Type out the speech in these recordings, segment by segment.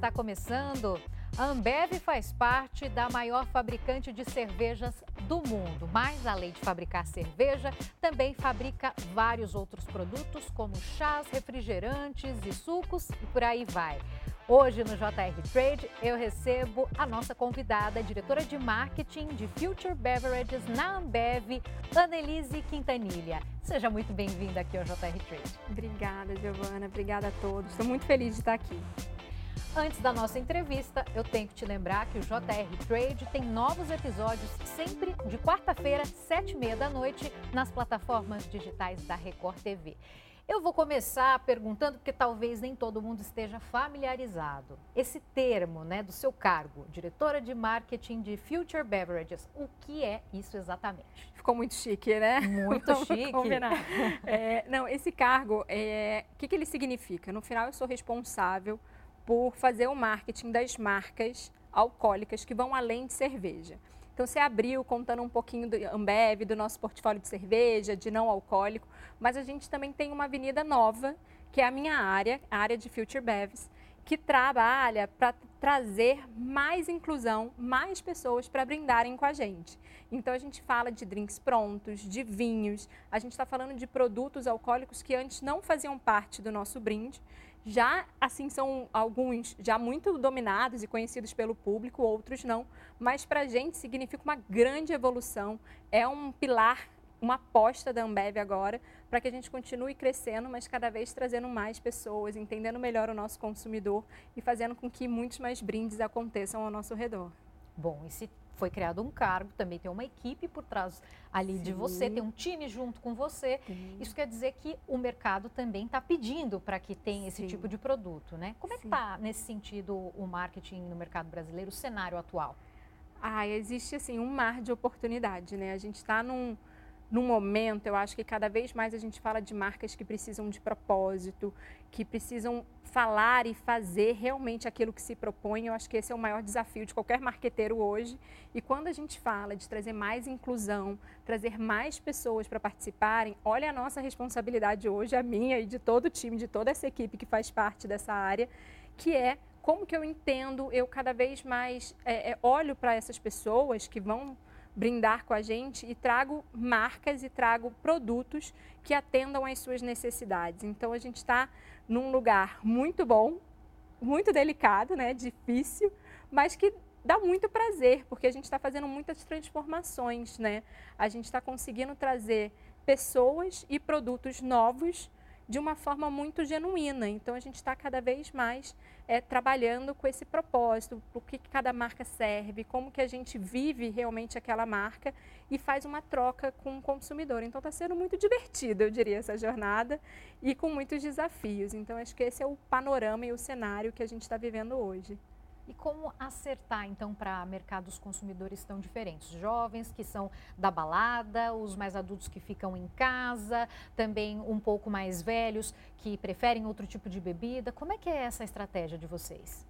está começando. A Ambev faz parte da maior fabricante de cervejas do mundo, mas além de fabricar cerveja, também fabrica vários outros produtos como chás, refrigerantes e sucos e por aí vai. Hoje no JR Trade eu recebo a nossa convidada, diretora de marketing de Future Beverages na Ambev, Annelise Quintanilha. Seja muito bem-vinda aqui ao JR Trade. Obrigada, Giovana. Obrigada a todos. Estou muito feliz de estar aqui. Antes da nossa entrevista, eu tenho que te lembrar que o JR Trade tem novos episódios sempre de quarta-feira, sete e meia da noite, nas plataformas digitais da Record TV. Eu vou começar perguntando, porque talvez nem todo mundo esteja familiarizado. Esse termo, né, do seu cargo, diretora de marketing de Future Beverages, o que é isso exatamente? Ficou muito chique, né? Muito chique. É, não, esse cargo, é, o que, que ele significa? No final, eu sou responsável por fazer o marketing das marcas alcoólicas que vão além de cerveja. Então, você abriu contando um pouquinho do Ambev, do nosso portfólio de cerveja, de não alcoólico, mas a gente também tem uma avenida nova, que é a minha área, a área de Future Bevs, que trabalha para trazer mais inclusão, mais pessoas para brindarem com a gente. Então a gente fala de drinks prontos, de vinhos, a gente está falando de produtos alcoólicos que antes não faziam parte do nosso brinde já, assim, são alguns já muito dominados e conhecidos pelo público, outros não. Mas para a gente significa uma grande evolução. É um pilar, uma aposta da Ambev agora, para que a gente continue crescendo, mas cada vez trazendo mais pessoas, entendendo melhor o nosso consumidor e fazendo com que muitos mais brindes aconteçam ao nosso redor. Bom, e se foi criado um cargo, também tem uma equipe por trás ali Sim. de você, tem um time junto com você. Sim. Isso quer dizer que o mercado também está pedindo para que tenha esse tipo de produto, né? Como é que está nesse sentido o marketing no mercado brasileiro, o cenário atual? Ah, existe assim um mar de oportunidade, né? A gente está num, num momento, eu acho que cada vez mais a gente fala de marcas que precisam de propósito, que precisam falar e fazer realmente aquilo que se propõe. Eu acho que esse é o maior desafio de qualquer marqueteiro hoje. E quando a gente fala de trazer mais inclusão, trazer mais pessoas para participarem, olha a nossa responsabilidade hoje, a minha e de todo o time, de toda essa equipe que faz parte dessa área, que é como que eu entendo, eu cada vez mais é, é, olho para essas pessoas que vão brindar com a gente e trago marcas e trago produtos que atendam às suas necessidades. Então a gente está num lugar muito bom, muito delicado, né, difícil, mas que dá muito prazer, porque a gente está fazendo muitas transformações, né? A gente está conseguindo trazer pessoas e produtos novos de uma forma muito genuína. Então a gente está cada vez mais é, trabalhando com esse propósito, o que cada marca serve, como que a gente vive realmente aquela marca e faz uma troca com o consumidor. Então está sendo muito divertido, eu diria, essa jornada e com muitos desafios. Então acho que esse é o panorama e o cenário que a gente está vivendo hoje. E como acertar, então, para mercados consumidores tão diferentes? Jovens que são da balada, os mais adultos que ficam em casa, também um pouco mais velhos que preferem outro tipo de bebida. Como é que é essa estratégia de vocês?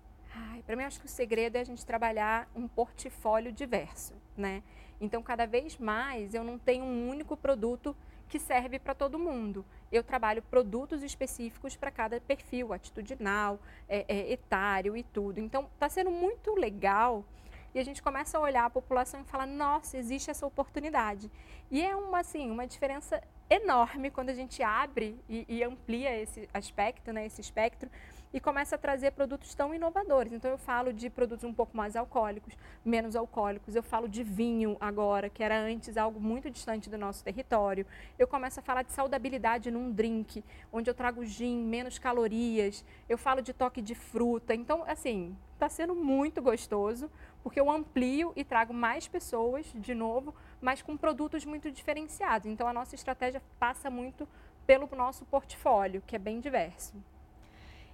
Para mim, acho que o segredo é a gente trabalhar um portfólio diverso, né? Então, cada vez mais, eu não tenho um único produto que serve para todo mundo. Eu trabalho produtos específicos para cada perfil, atitudinal, é, é, etário e tudo. Então, está sendo muito legal e a gente começa a olhar a população e falar, nossa, existe essa oportunidade. E é uma, assim, uma diferença enorme quando a gente abre e, e amplia esse aspecto, né, esse espectro, e começa a trazer produtos tão inovadores. Então eu falo de produtos um pouco mais alcoólicos, menos alcoólicos. Eu falo de vinho agora, que era antes algo muito distante do nosso território. Eu começo a falar de saudabilidade num drink, onde eu trago gin, menos calorias. Eu falo de toque de fruta. Então, assim, está sendo muito gostoso, porque eu amplio e trago mais pessoas, de novo, mas com produtos muito diferenciados. Então a nossa estratégia passa muito pelo nosso portfólio, que é bem diverso.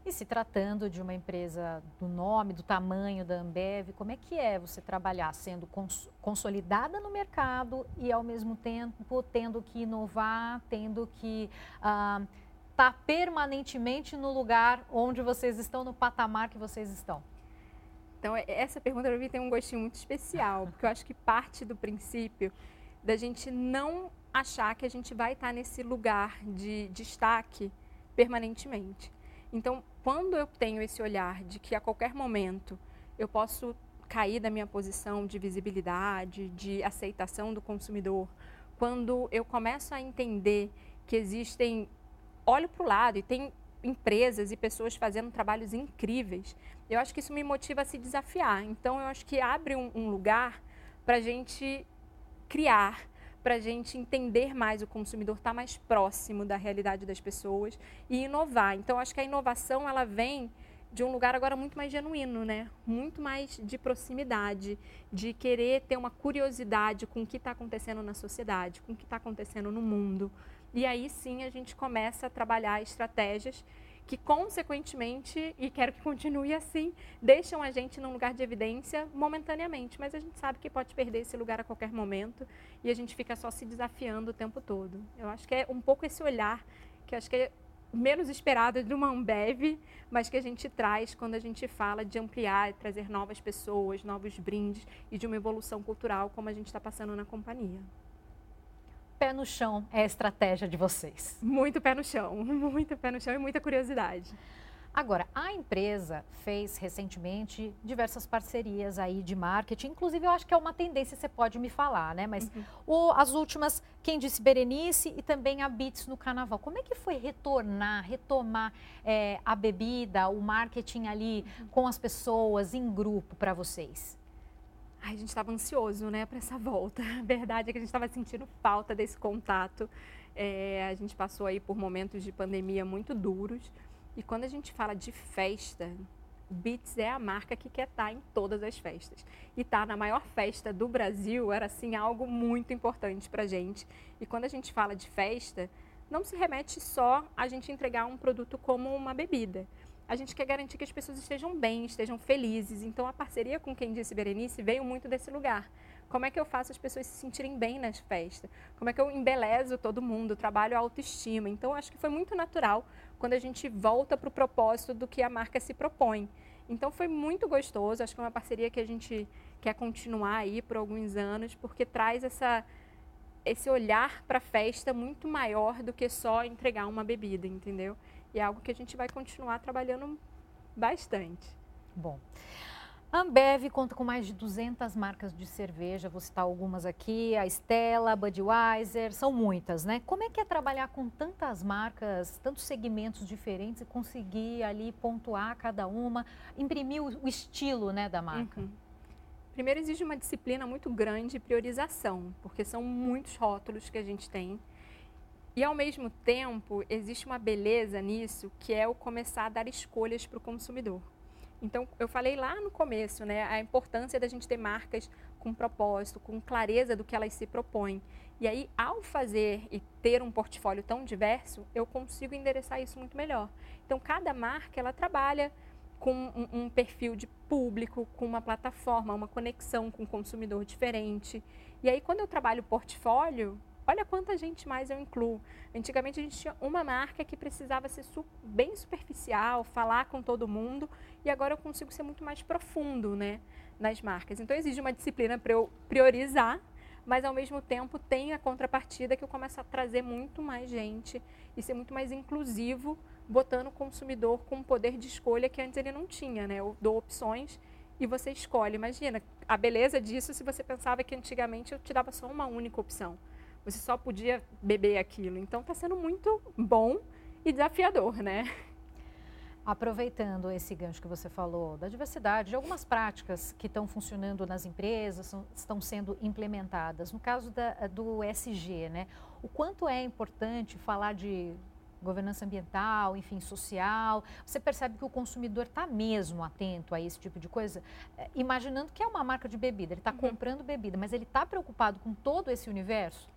E se tratando de uma empresa do nome, do tamanho da Ambev, como é que é você trabalhar sendo cons consolidada no mercado e ao mesmo tempo tendo que inovar, tendo que estar uh, tá permanentemente no lugar onde vocês estão, no patamar que vocês estão? Então, essa pergunta para mim tem um gostinho muito especial, porque eu acho que parte do princípio da gente não achar que a gente vai estar nesse lugar de destaque permanentemente. Então, quando eu tenho esse olhar de que a qualquer momento eu posso cair da minha posição de visibilidade, de aceitação do consumidor, quando eu começo a entender que existem, olho para o lado e tem empresas e pessoas fazendo trabalhos incríveis, eu acho que isso me motiva a se desafiar. Então, eu acho que abre um, um lugar para a gente criar, para a gente entender mais o consumidor, estar tá mais próximo da realidade das pessoas e inovar. Então, acho que a inovação ela vem de um lugar agora muito mais genuíno, né? Muito mais de proximidade, de querer ter uma curiosidade com o que está acontecendo na sociedade, com o que está acontecendo no mundo. E aí sim a gente começa a trabalhar estratégias que, consequentemente, e quero que continue assim, deixam a gente num lugar de evidência momentaneamente. Mas a gente sabe que pode perder esse lugar a qualquer momento e a gente fica só se desafiando o tempo todo. Eu acho que é um pouco esse olhar que acho que é menos esperado de uma Ambev, mas que a gente traz quando a gente fala de ampliar, trazer novas pessoas, novos brindes e de uma evolução cultural como a gente está passando na companhia pé no chão é a estratégia de vocês? Muito pé no chão, muito pé no chão e muita curiosidade. Agora, a empresa fez recentemente diversas parcerias aí de marketing, inclusive eu acho que é uma tendência, você pode me falar, né? Mas uhum. o, as últimas, quem disse Berenice e também a Beats no Carnaval. Como é que foi retornar, retomar é, a bebida, o marketing ali uhum. com as pessoas, em grupo para vocês? Ai, a gente estava ansioso, né, para essa volta. A verdade é que a gente estava sentindo falta desse contato. É, a gente passou aí por momentos de pandemia muito duros. E quando a gente fala de festa, Beats é a marca que quer estar tá em todas as festas. E estar tá na maior festa do Brasil era assim algo muito importante para gente. E quando a gente fala de festa, não se remete só a gente entregar um produto como uma bebida a gente quer garantir que as pessoas estejam bem, estejam felizes. Então, a parceria com quem disse Berenice veio muito desse lugar. Como é que eu faço as pessoas se sentirem bem nas festas? Como é que eu embelezo todo mundo? Trabalho a autoestima. Então, acho que foi muito natural quando a gente volta para o propósito do que a marca se propõe. Então, foi muito gostoso. Acho que é uma parceria que a gente quer continuar aí por alguns anos, porque traz essa, esse olhar para a festa muito maior do que só entregar uma bebida, entendeu? E é algo que a gente vai continuar trabalhando bastante. Bom. A Ambev conta com mais de 200 marcas de cerveja, vou citar algumas aqui, a Stella, a Budweiser, são muitas, né? Como é que é trabalhar com tantas marcas, tantos segmentos diferentes e conseguir ali pontuar cada uma, imprimir o estilo né, da marca? Uhum. Primeiro exige uma disciplina muito grande e priorização, porque são muitos rótulos que a gente tem e ao mesmo tempo, existe uma beleza nisso, que é o começar a dar escolhas para o consumidor. Então, eu falei lá no começo, né, a importância da gente ter marcas com propósito, com clareza do que elas se propõem. E aí, ao fazer e ter um portfólio tão diverso, eu consigo endereçar isso muito melhor. Então, cada marca, ela trabalha com um, um perfil de público, com uma plataforma, uma conexão com o consumidor diferente. E aí, quando eu trabalho portfólio, Olha quanta gente mais eu incluo. Antigamente a gente tinha uma marca que precisava ser bem superficial, falar com todo mundo, e agora eu consigo ser muito mais profundo né, nas marcas. Então exige uma disciplina para eu priorizar, mas ao mesmo tempo tem a contrapartida que eu começo a trazer muito mais gente e ser muito mais inclusivo, botando o consumidor com um poder de escolha que antes ele não tinha. Né? Eu dou opções e você escolhe. Imagina a beleza disso se você pensava que antigamente eu te dava só uma única opção você só podia beber aquilo. Então está sendo muito bom e desafiador, né? Aproveitando esse gancho que você falou da diversidade, de algumas práticas que estão funcionando nas empresas, são, estão sendo implementadas. No caso da, do SG, né? O quanto é importante falar de governança ambiental, enfim, social. Você percebe que o consumidor está mesmo atento a esse tipo de coisa, é, imaginando que é uma marca de bebida, ele está uhum. comprando bebida, mas ele está preocupado com todo esse universo?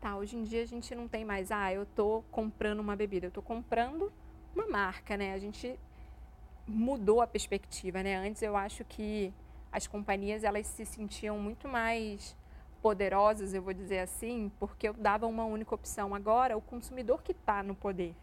Tá, hoje em dia a gente não tem mais, ah, eu tô comprando uma bebida, eu tô comprando uma marca, né? A gente mudou a perspectiva, né? Antes eu acho que as companhias elas se sentiam muito mais poderosas, eu vou dizer assim, porque eu dava uma única opção. Agora, o consumidor que está no poder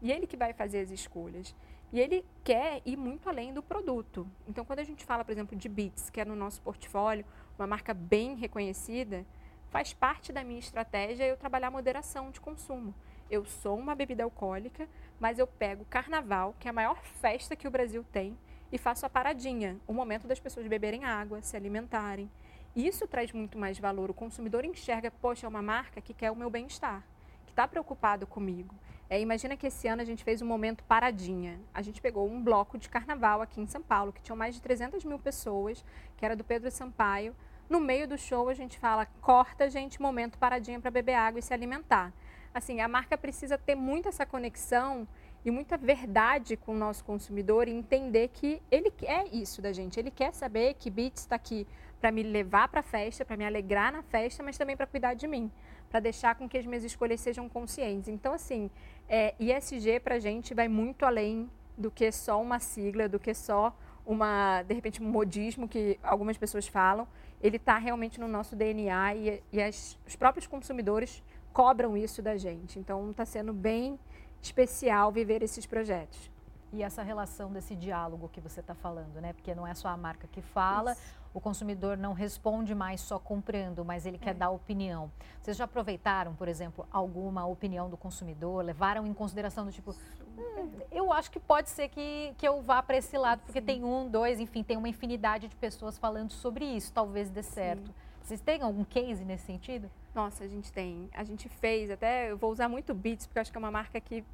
e ele que vai fazer as escolhas. E ele quer ir muito além do produto. Então, quando a gente fala, por exemplo, de Beats, que é no nosso portfólio, uma marca bem reconhecida, faz parte da minha estratégia eu trabalhar moderação de consumo. eu sou uma bebida alcoólica, mas eu pego o carnaval, que é a maior festa que o Brasil tem, e faço a paradinha, o momento das pessoas beberem água, se alimentarem. Isso traz muito mais valor. O consumidor enxerga, poxa, é uma marca que quer o meu bem-estar, que está preocupado comigo. É, imagina que esse ano a gente fez um momento paradinha. A gente pegou um bloco de carnaval aqui em São Paulo, que tinha mais de 300 mil pessoas, que era do Pedro Sampaio. No meio do show a gente fala, corta, gente, momento paradinha para beber água e se alimentar. Assim, a marca precisa ter muito essa conexão e muita verdade com o nosso consumidor e entender que ele quer isso da gente. Ele quer saber que Beats está aqui para me levar para a festa, para me alegrar na festa, mas também para cuidar de mim para deixar com que as minhas escolhas sejam conscientes. Então, assim, é, ISG para a gente vai muito além do que só uma sigla, do que só uma, de repente, um modismo que algumas pessoas falam. Ele está realmente no nosso DNA e, e as, os próprios consumidores cobram isso da gente. Então, está sendo bem especial viver esses projetos. E essa relação desse diálogo que você está falando, né? Porque não é só a marca que fala, Isso. o consumidor não responde mais só comprando, mas ele quer é. dar opinião. Vocês já aproveitaram, por exemplo, alguma opinião do consumidor? Levaram em consideração do tipo, hum, eu acho que pode ser que, que eu vá para esse lado, porque Sim. tem um, dois, enfim, tem uma infinidade de pessoas falando sobre isso, talvez dê certo. Sim. Vocês têm algum case nesse sentido? Nossa, a gente tem. A gente fez, até eu vou usar muito Beats, porque acho que é uma marca que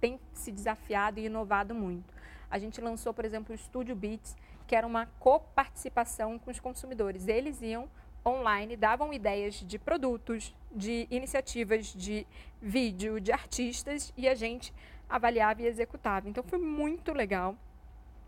tem se desafiado e inovado muito. A gente lançou, por exemplo, o Studio Beats, que era uma coparticipação com os consumidores. Eles iam online, davam ideias de produtos, de iniciativas de vídeo, de artistas e a gente avaliava e executava. Então foi muito legal.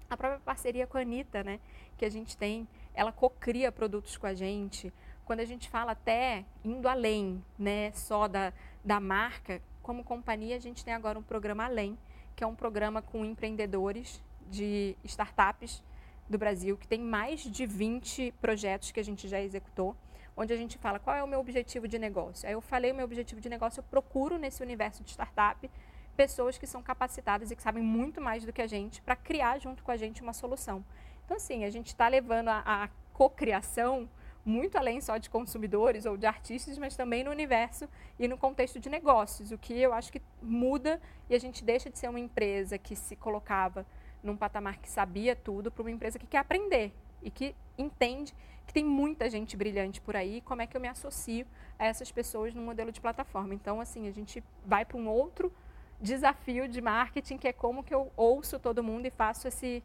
A própria parceria com a Anitta, né, que a gente tem, ela cocria produtos com a gente. Quando a gente fala até indo além, né, só da, da marca, como companhia, a gente tem agora um programa Além, que é um programa com empreendedores de startups do Brasil, que tem mais de 20 projetos que a gente já executou, onde a gente fala qual é o meu objetivo de negócio. Aí eu falei o meu objetivo de negócio, eu procuro nesse universo de startup pessoas que são capacitadas e que sabem muito mais do que a gente para criar junto com a gente uma solução. Então, assim, a gente está levando a, a cocriação muito além só de consumidores ou de artistas, mas também no universo e no contexto de negócios, o que eu acho que muda e a gente deixa de ser uma empresa que se colocava num patamar que sabia tudo para uma empresa que quer aprender e que entende que tem muita gente brilhante por aí, como é que eu me associo a essas pessoas no modelo de plataforma. Então, assim, a gente vai para um outro desafio de marketing, que é como que eu ouço todo mundo e faço esse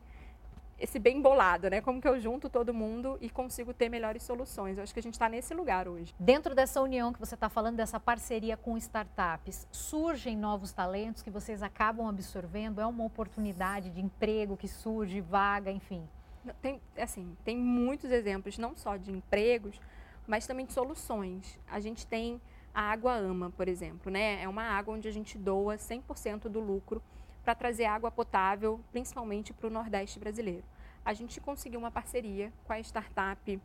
esse bem bolado, né? Como que eu junto todo mundo e consigo ter melhores soluções. Eu acho que a gente está nesse lugar hoje. Dentro dessa união que você está falando, dessa parceria com startups, surgem novos talentos que vocês acabam absorvendo? É uma oportunidade de emprego que surge, vaga, enfim? Tem, assim, tem muitos exemplos, não só de empregos, mas também de soluções. A gente tem a Água Ama, por exemplo, né? É uma água onde a gente doa 100% do lucro para trazer água potável, principalmente para o Nordeste brasileiro. A gente conseguiu uma parceria com a startup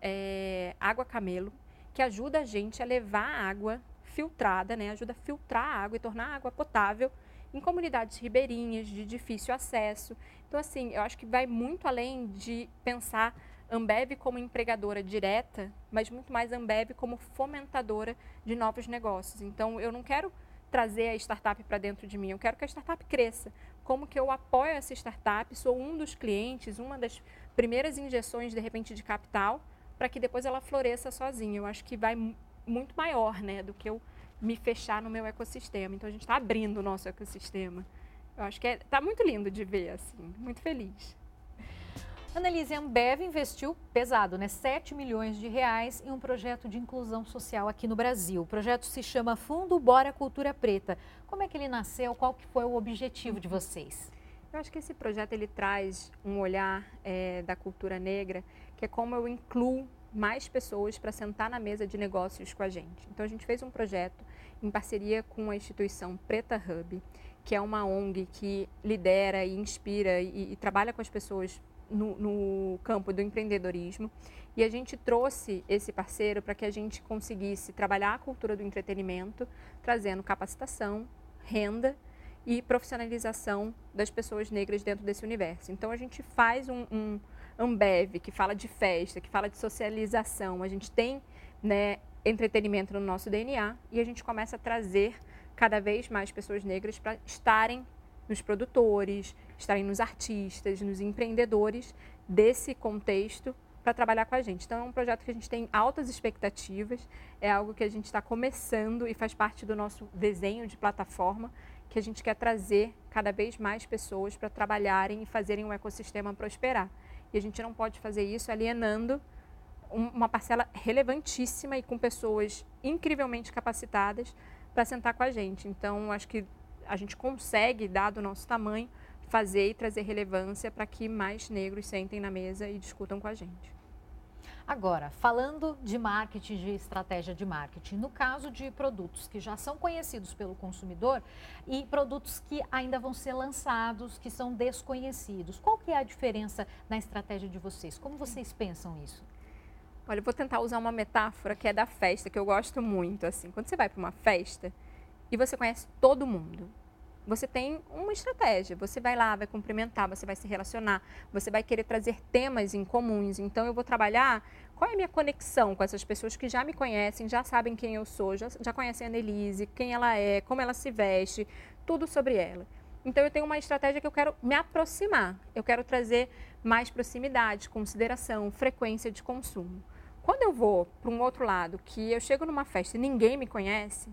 é, Água Camelo, que ajuda a gente a levar água filtrada, né? ajuda a filtrar a água e tornar a água potável em comunidades ribeirinhas, de difícil acesso. Então, assim, eu acho que vai muito além de pensar Ambev como empregadora direta, mas muito mais Ambev como fomentadora de novos negócios. Então, eu não quero trazer a startup para dentro de mim, eu quero que a startup cresça. Como que eu apoio essa startup, sou um dos clientes, uma das primeiras injeções, de repente, de capital, para que depois ela floresça sozinha. Eu acho que vai muito maior né, do que eu me fechar no meu ecossistema. Então, a gente está abrindo o nosso ecossistema. Eu acho que está é, tá muito lindo de ver, assim, muito feliz. Annelise Ambev investiu pesado, né? 7 milhões de reais em um projeto de inclusão social aqui no Brasil. O projeto se chama Fundo Bora Cultura Preta. Como é que ele nasceu? Qual que foi o objetivo de vocês? Eu acho que esse projeto ele traz um olhar é, da cultura negra, que é como eu incluo mais pessoas para sentar na mesa de negócios com a gente. Então a gente fez um projeto em parceria com a instituição Preta Hub, que é uma ONG que lidera e inspira e, e trabalha com as pessoas no, no campo do empreendedorismo. E a gente trouxe esse parceiro para que a gente conseguisse trabalhar a cultura do entretenimento, trazendo capacitação, renda e profissionalização das pessoas negras dentro desse universo. Então a gente faz um, um Ambev que fala de festa, que fala de socialização. A gente tem né, entretenimento no nosso DNA e a gente começa a trazer cada vez mais pessoas negras para estarem nos produtores, estarem nos artistas, nos empreendedores desse contexto para trabalhar com a gente. Então, é um projeto que a gente tem altas expectativas, é algo que a gente está começando e faz parte do nosso desenho de plataforma, que a gente quer trazer cada vez mais pessoas para trabalharem e fazerem o ecossistema prosperar. E a gente não pode fazer isso alienando uma parcela relevantíssima e com pessoas incrivelmente capacitadas para sentar com a gente. Então, acho que a gente consegue, dado o nosso tamanho, fazer e trazer relevância para que mais negros sentem na mesa e discutam com a gente. Agora, falando de marketing, de estratégia de marketing, no caso de produtos que já são conhecidos pelo consumidor e produtos que ainda vão ser lançados, que são desconhecidos, qual que é a diferença na estratégia de vocês? Como vocês pensam isso? Olha, eu vou tentar usar uma metáfora que é da festa, que eu gosto muito, assim. Quando você vai para uma festa e você conhece todo mundo, você tem uma estratégia. Você vai lá, vai cumprimentar, você vai se relacionar, você vai querer trazer temas em comuns. Então, eu vou trabalhar qual é a minha conexão com essas pessoas que já me conhecem, já sabem quem eu sou, já, já conhecem a Annelise, quem ela é, como ela se veste, tudo sobre ela. Então, eu tenho uma estratégia que eu quero me aproximar. Eu quero trazer mais proximidade, consideração, frequência de consumo. Quando eu vou para um outro lado, que eu chego numa festa e ninguém me conhece,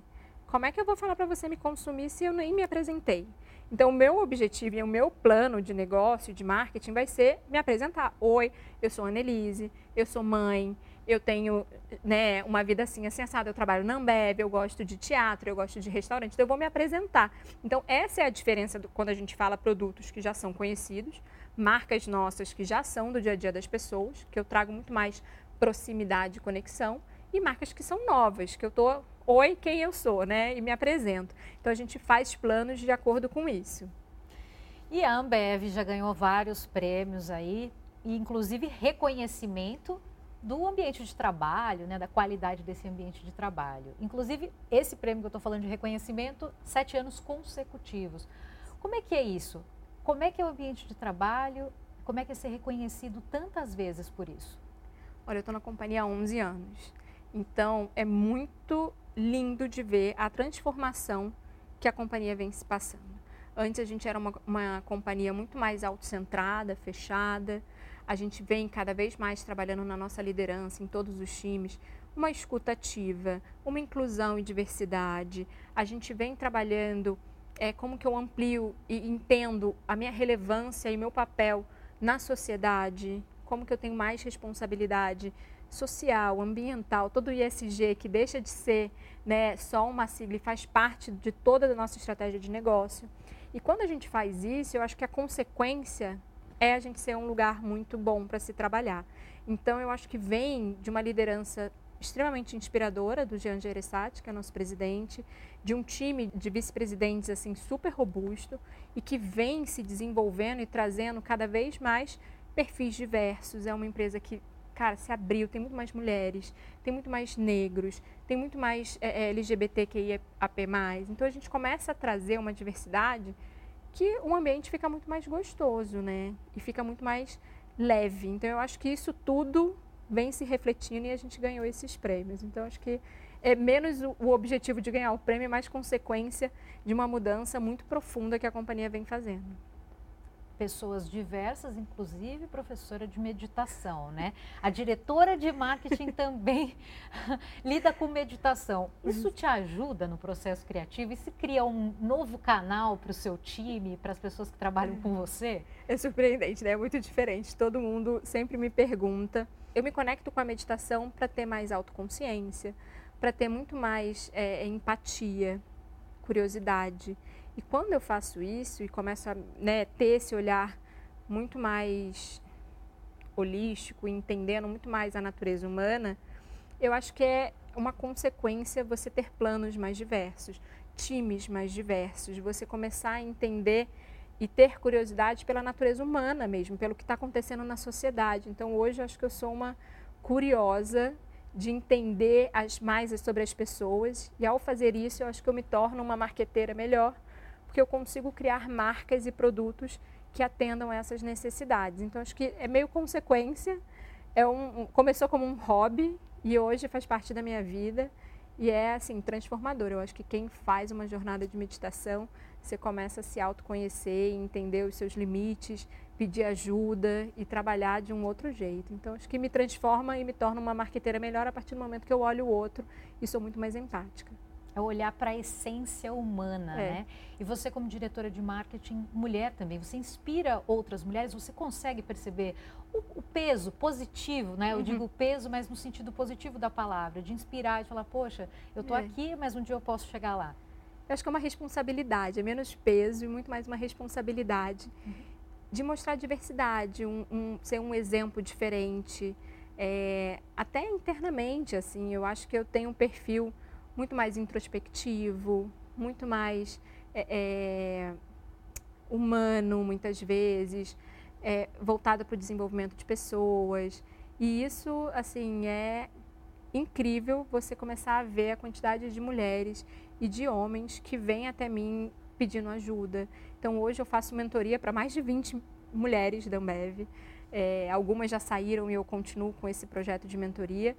como é que eu vou falar para você me consumir se eu nem me apresentei? Então, o meu objetivo e o meu plano de negócio, de marketing, vai ser me apresentar. Oi, eu sou Annelise, eu sou mãe, eu tenho né, uma vida assim, assada. Eu trabalho na Ambev, eu gosto de teatro, eu gosto de restaurante, então eu vou me apresentar. Então, essa é a diferença do, quando a gente fala produtos que já são conhecidos, marcas nossas que já são do dia a dia das pessoas, que eu trago muito mais proximidade e conexão, e marcas que são novas, que eu estou oi, quem eu sou, né? E me apresento. Então a gente faz planos de acordo com isso. E a Ambev já ganhou vários prêmios aí, e inclusive reconhecimento do ambiente de trabalho, né, da qualidade desse ambiente de trabalho. Inclusive, esse prêmio que eu estou falando de reconhecimento, sete anos consecutivos. Como é que é isso? Como é que é o ambiente de trabalho? Como é que é ser reconhecido tantas vezes por isso? Olha, eu estou na companhia há 11 anos. Então, é muito lindo de ver a transformação que a companhia vem se passando. Antes a gente era uma, uma companhia muito mais autocentrada, fechada. A gente vem cada vez mais trabalhando na nossa liderança, em todos os times, uma escuta ativa, uma inclusão e diversidade. A gente vem trabalhando é, como que eu amplio e entendo a minha relevância e meu papel na sociedade, como que eu tenho mais responsabilidade social, ambiental, todo o ISG que deixa de ser né, só uma sigla e faz parte de toda a nossa estratégia de negócio. E quando a gente faz isso, eu acho que a consequência é a gente ser um lugar muito bom para se trabalhar. Então, eu acho que vem de uma liderança extremamente inspiradora do Jean Gereissati, que é nosso presidente, de um time de vice-presidentes assim super robusto e que vem se desenvolvendo e trazendo cada vez mais perfis diversos. É uma empresa que cara, se abriu, tem muito mais mulheres, tem muito mais negros, tem muito mais é, é LGBTQIAP+. Então a gente começa a trazer uma diversidade que o ambiente fica muito mais gostoso, né? E fica muito mais leve. Então eu acho que isso tudo vem se refletindo e a gente ganhou esses prêmios. Então acho que é menos o, o objetivo de ganhar o prêmio, é mais consequência de uma mudança muito profunda que a companhia vem fazendo pessoas diversas, inclusive professora de meditação, né? A diretora de marketing também lida com meditação. Isso te ajuda no processo criativo e se cria um novo canal para o seu time, para as pessoas que trabalham com você? É surpreendente, né? É muito diferente. Todo mundo sempre me pergunta. Eu me conecto com a meditação para ter mais autoconsciência, para ter muito mais é, empatia, curiosidade. E quando eu faço isso e começo a né, ter esse olhar muito mais holístico, entendendo muito mais a natureza humana, eu acho que é uma consequência você ter planos mais diversos, times mais diversos, você começar a entender e ter curiosidade pela natureza humana mesmo, pelo que está acontecendo na sociedade. Então hoje eu acho que eu sou uma curiosa de entender as, mais sobre as pessoas e ao fazer isso eu acho que eu me torno uma marqueteira melhor porque eu consigo criar marcas e produtos que atendam essas necessidades. Então, acho que é meio consequência. É um, começou como um hobby e hoje faz parte da minha vida. E é assim, transformador. Eu acho que quem faz uma jornada de meditação, você começa a se autoconhecer, entender os seus limites, pedir ajuda e trabalhar de um outro jeito. Então, acho que me transforma e me torna uma marqueteira melhor a partir do momento que eu olho o outro e sou muito mais empática. É olhar para a essência humana, é. né? E você, como diretora de marketing, mulher também, você inspira outras mulheres, você consegue perceber o, o peso positivo, né? Eu uhum. digo peso, mas no sentido positivo da palavra, de inspirar, de falar, poxa, eu estou é. aqui, mas um dia eu posso chegar lá. Eu acho que é uma responsabilidade, é menos peso e muito mais uma responsabilidade uhum. de mostrar diversidade, um, um, ser um exemplo diferente, é, até internamente, assim, eu acho que eu tenho um perfil muito mais introspectivo, muito mais é, é, humano, muitas vezes, é, voltado para o desenvolvimento de pessoas. E isso, assim, é incrível você começar a ver a quantidade de mulheres e de homens que vêm até mim pedindo ajuda. Então, hoje eu faço mentoria para mais de 20 mulheres da Ambev. É, algumas já saíram e eu continuo com esse projeto de mentoria,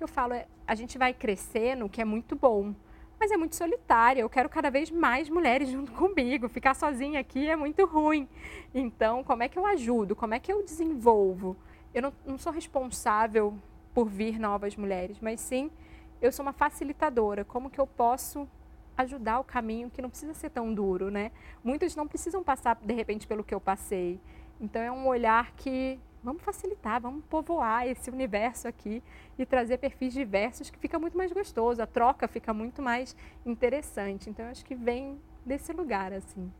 que eu falo é, a gente vai crescendo, que é muito bom, mas é muito solitária. Eu quero cada vez mais mulheres junto comigo. Ficar sozinha aqui é muito ruim. Então, como é que eu ajudo? Como é que eu desenvolvo? Eu não, não sou responsável por vir novas mulheres, mas sim eu sou uma facilitadora. Como que eu posso ajudar o caminho que não precisa ser tão duro, né? Muitos não precisam passar de repente pelo que eu passei. Então é um olhar que vamos facilitar, vamos povoar esse universo aqui e trazer perfis diversos que fica muito mais gostoso, a troca fica muito mais interessante. Então, eu acho que vem desse lugar, assim.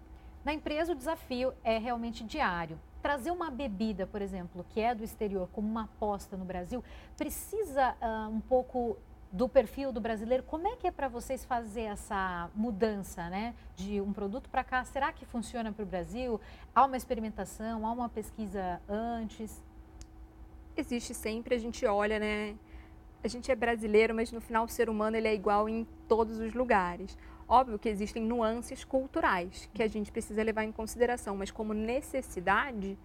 Na empresa, o desafio é realmente diário. Trazer uma bebida, por exemplo, que é do exterior, como uma aposta no Brasil, precisa uh, um pouco do perfil do brasileiro. Como é que é para vocês fazer essa mudança, né, de um produto para cá? Será que funciona para o Brasil? Há uma experimentação, há uma pesquisa antes? Existe sempre, a gente olha, né? A gente é brasileiro, mas no final o ser humano ele é igual em todos os lugares. Óbvio que existem nuances culturais que a gente precisa levar em consideração, mas como necessidade,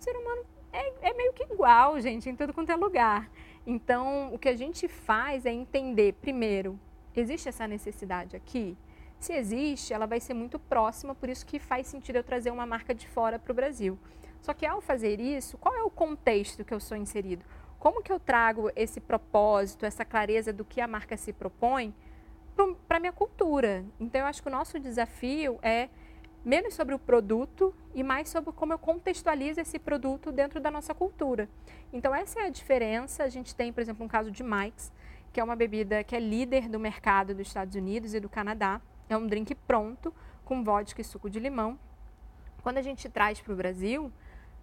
o ser humano é, é meio que igual, gente, em tudo quanto é lugar. Então, o que a gente faz é entender, primeiro, existe essa necessidade aqui? Se existe, ela vai ser muito próxima, por isso que faz sentido eu trazer uma marca de fora para o Brasil. Só que ao fazer isso, qual é o contexto que eu sou inserido? Como que eu trago esse propósito, essa clareza do que a marca se propõe para a minha cultura? Então, eu acho que o nosso desafio é menos sobre o produto e mais sobre como eu contextualizo esse produto dentro da nossa cultura. Então, essa é a diferença. A gente tem, por exemplo, um caso de Mike's, que é uma bebida que é líder do mercado dos Estados Unidos e do Canadá. É um drink pronto, com vodka e suco de limão. Quando a gente traz para o Brasil,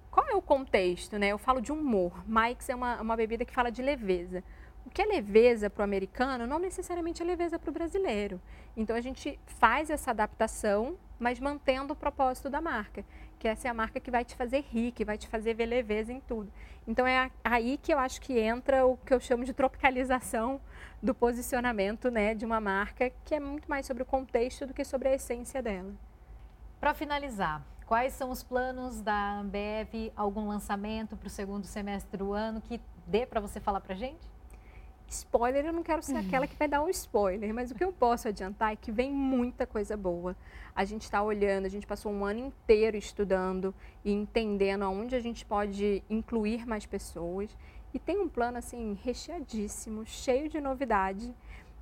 qual é o contexto? Né? Eu falo de humor. Mike's é uma, uma bebida que fala de leveza. O que é leveza para o americano não necessariamente é leveza para o brasileiro. Então a gente faz essa adaptação, mas mantendo o propósito da marca, que essa é a marca que vai te fazer rir, que vai te fazer ver leveza em tudo. Então é aí que eu acho que entra o que eu chamo de tropicalização do posicionamento né, de uma marca, que é muito mais sobre o contexto do que sobre a essência dela. Para finalizar, quais são os planos da Ambev? Algum lançamento para o segundo semestre do ano que dê para você falar para gente? Spoiler, eu não quero ser aquela que vai dar um spoiler, mas o que eu posso adiantar é que vem muita coisa boa. A gente está olhando, a gente passou um ano inteiro estudando e entendendo aonde a gente pode incluir mais pessoas. E tem um plano assim recheadíssimo, cheio de novidade,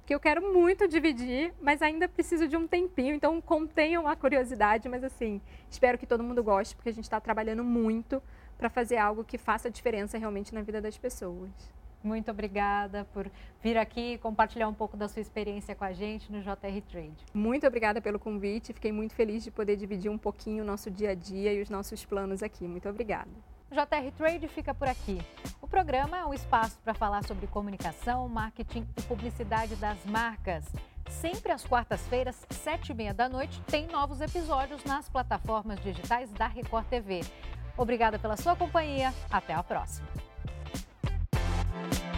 que eu quero muito dividir, mas ainda preciso de um tempinho. Então contenham a curiosidade, mas assim, espero que todo mundo goste, porque a gente está trabalhando muito para fazer algo que faça diferença realmente na vida das pessoas. Muito obrigada por vir aqui e compartilhar um pouco da sua experiência com a gente no JR Trade. Muito obrigada pelo convite. Fiquei muito feliz de poder dividir um pouquinho o nosso dia a dia e os nossos planos aqui. Muito obrigada. O JR Trade fica por aqui. O programa é um espaço para falar sobre comunicação, marketing e publicidade das marcas. Sempre às quartas-feiras, sete e meia da noite, tem novos episódios nas plataformas digitais da Record TV. Obrigada pela sua companhia. Até a próxima. Thank you